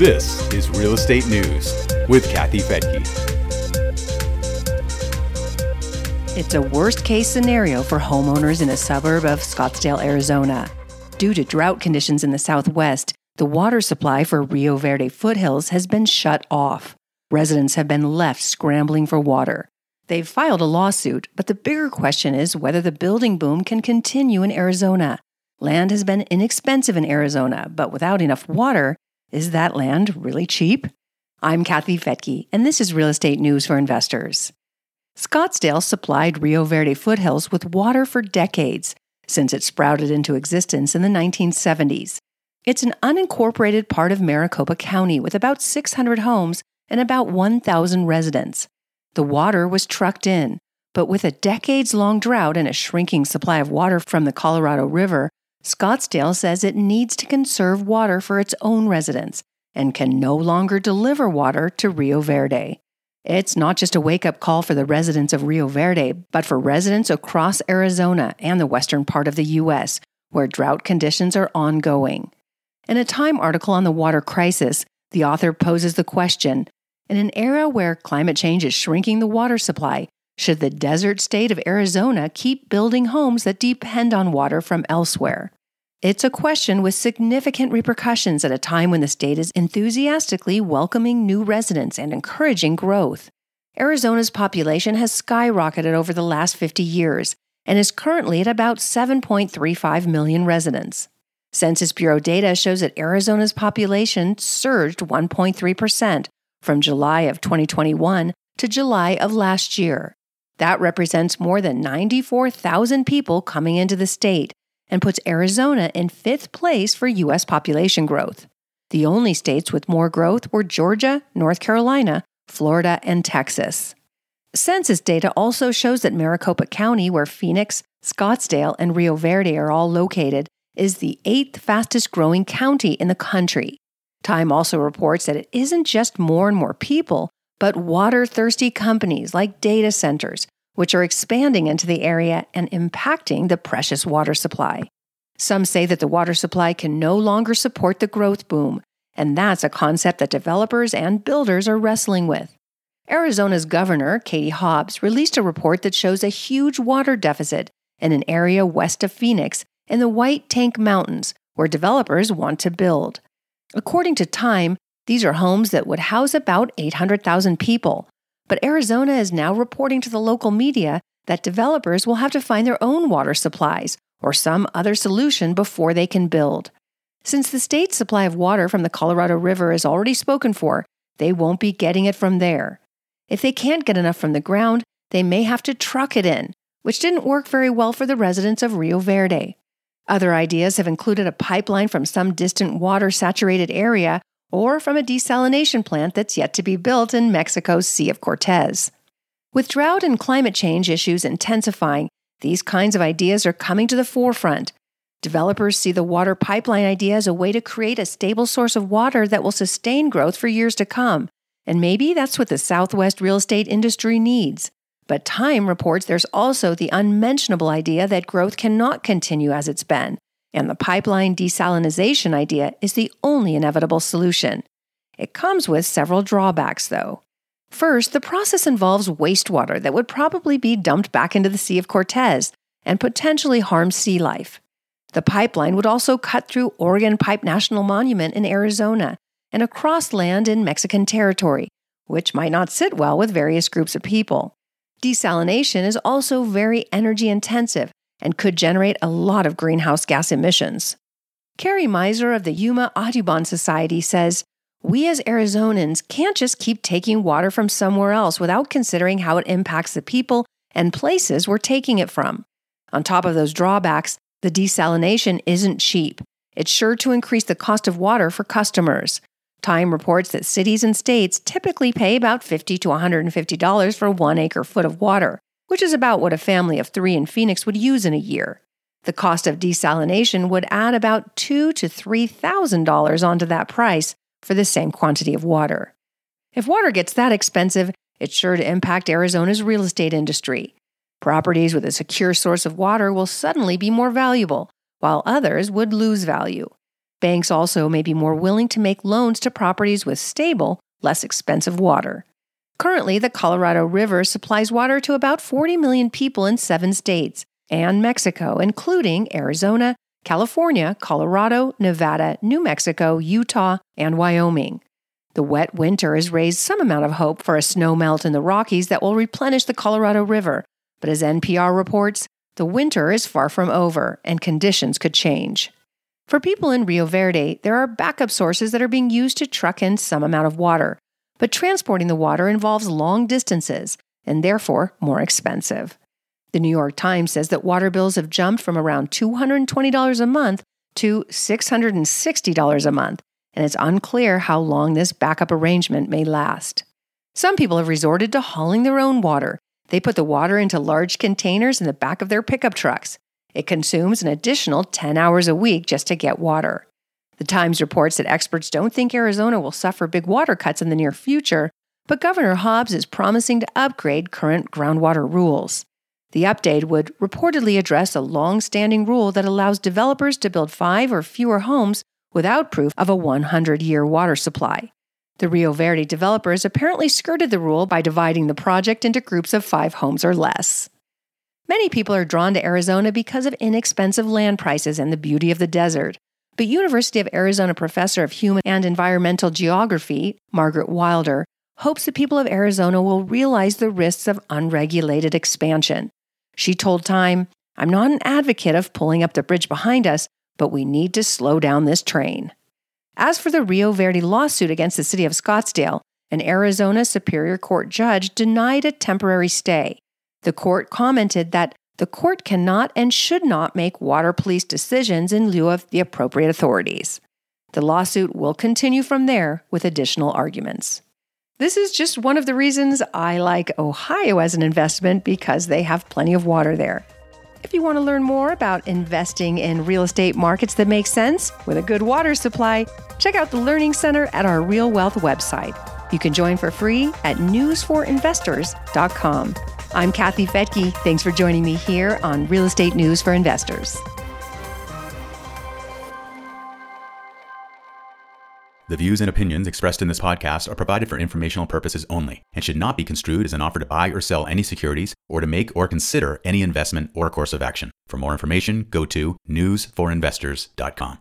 This is Real Estate News with Kathy Fettke. It's a worst case scenario for homeowners in a suburb of Scottsdale, Arizona. Due to drought conditions in the southwest, the water supply for Rio Verde foothills has been shut off. Residents have been left scrambling for water. They've filed a lawsuit, but the bigger question is whether the building boom can continue in Arizona. Land has been inexpensive in Arizona, but without enough water, is that land really cheap? I'm Kathy Fettke, and this is Real Estate News for Investors. Scottsdale supplied Rio Verde foothills with water for decades, since it sprouted into existence in the 1970s. It's an unincorporated part of Maricopa County with about 600 homes and about 1,000 residents. The water was trucked in, but with a decades long drought and a shrinking supply of water from the Colorado River, Scottsdale says it needs to conserve water for its own residents and can no longer deliver water to Rio Verde. It's not just a wake up call for the residents of Rio Verde, but for residents across Arizona and the western part of the U.S., where drought conditions are ongoing. In a Time article on the water crisis, the author poses the question In an era where climate change is shrinking the water supply, should the desert state of Arizona keep building homes that depend on water from elsewhere? It's a question with significant repercussions at a time when the state is enthusiastically welcoming new residents and encouraging growth. Arizona's population has skyrocketed over the last 50 years and is currently at about 7.35 million residents. Census Bureau data shows that Arizona's population surged 1.3% from July of 2021 to July of last year. That represents more than 94,000 people coming into the state and puts Arizona in fifth place for U.S. population growth. The only states with more growth were Georgia, North Carolina, Florida, and Texas. Census data also shows that Maricopa County, where Phoenix, Scottsdale, and Rio Verde are all located, is the eighth fastest growing county in the country. Time also reports that it isn't just more and more people, but water thirsty companies like data centers, which are expanding into the area and impacting the precious water supply. Some say that the water supply can no longer support the growth boom, and that's a concept that developers and builders are wrestling with. Arizona's governor, Katie Hobbs, released a report that shows a huge water deficit in an area west of Phoenix in the White Tank Mountains, where developers want to build. According to Time, these are homes that would house about 800,000 people. But Arizona is now reporting to the local media that developers will have to find their own water supplies or some other solution before they can build. Since the state's supply of water from the Colorado River is already spoken for, they won't be getting it from there. If they can't get enough from the ground, they may have to truck it in, which didn't work very well for the residents of Rio Verde. Other ideas have included a pipeline from some distant water saturated area or from a desalination plant that's yet to be built in Mexico's Sea of Cortez. With drought and climate change issues intensifying, these kinds of ideas are coming to the forefront. Developers see the water pipeline idea as a way to create a stable source of water that will sustain growth for years to come. And maybe that's what the Southwest real estate industry needs. But Time reports there's also the unmentionable idea that growth cannot continue as it's been, and the pipeline desalinization idea is the only inevitable solution. It comes with several drawbacks, though. First, the process involves wastewater that would probably be dumped back into the Sea of Cortez and potentially harm sea life. The pipeline would also cut through Organ Pipe National Monument in Arizona and across land in Mexican territory, which might not sit well with various groups of people. Desalination is also very energy intensive and could generate a lot of greenhouse gas emissions. Carrie Meiser of the Yuma Audubon Society says, We as Arizonans can't just keep taking water from somewhere else without considering how it impacts the people and places we're taking it from. On top of those drawbacks, the desalination isn't cheap. It's sure to increase the cost of water for customers. Time reports that cities and states typically pay about 50 to $150 for one acre foot of water, which is about what a family of three in Phoenix would use in a year. The cost of desalination would add about two to three thousand dollars onto that price for the same quantity of water. If water gets that expensive, it's sure to impact Arizona's real estate industry. Properties with a secure source of water will suddenly be more valuable, while others would lose value. Banks also may be more willing to make loans to properties with stable, less expensive water. Currently, the Colorado River supplies water to about 40 million people in seven states and Mexico, including Arizona, California, Colorado, Nevada, New Mexico, Utah, and Wyoming. The wet winter has raised some amount of hope for a snow melt in the Rockies that will replenish the Colorado River, but as NPR reports, the winter is far from over and conditions could change. For people in Rio Verde, there are backup sources that are being used to truck in some amount of water, but transporting the water involves long distances and therefore more expensive. The New York Times says that water bills have jumped from around $220 a month to $660 a month, and it's unclear how long this backup arrangement may last. Some people have resorted to hauling their own water. They put the water into large containers in the back of their pickup trucks. It consumes an additional 10 hours a week just to get water. The Times reports that experts don't think Arizona will suffer big water cuts in the near future, but Governor Hobbs is promising to upgrade current groundwater rules. The update would reportedly address a long standing rule that allows developers to build five or fewer homes without proof of a 100 year water supply. The Rio Verde developers apparently skirted the rule by dividing the project into groups of five homes or less. Many people are drawn to Arizona because of inexpensive land prices and the beauty of the desert. But University of Arizona professor of human and environmental geography, Margaret Wilder, hopes the people of Arizona will realize the risks of unregulated expansion. She told Time, I'm not an advocate of pulling up the bridge behind us, but we need to slow down this train. As for the Rio Verde lawsuit against the city of Scottsdale, an Arizona Superior Court judge denied a temporary stay, the court commented that the court cannot and should not make water police decisions in lieu of the appropriate authorities. The lawsuit will continue from there with additional arguments. This is just one of the reasons I like Ohio as an investment because they have plenty of water there. If you want to learn more about investing in real estate markets that make sense with a good water supply, check out the Learning Center at our Real Wealth website. You can join for free at newsforinvestors.com. I'm Kathy Fettke. Thanks for joining me here on Real Estate News for Investors. The views and opinions expressed in this podcast are provided for informational purposes only and should not be construed as an offer to buy or sell any securities or to make or consider any investment or course of action. For more information, go to newsforinvestors.com.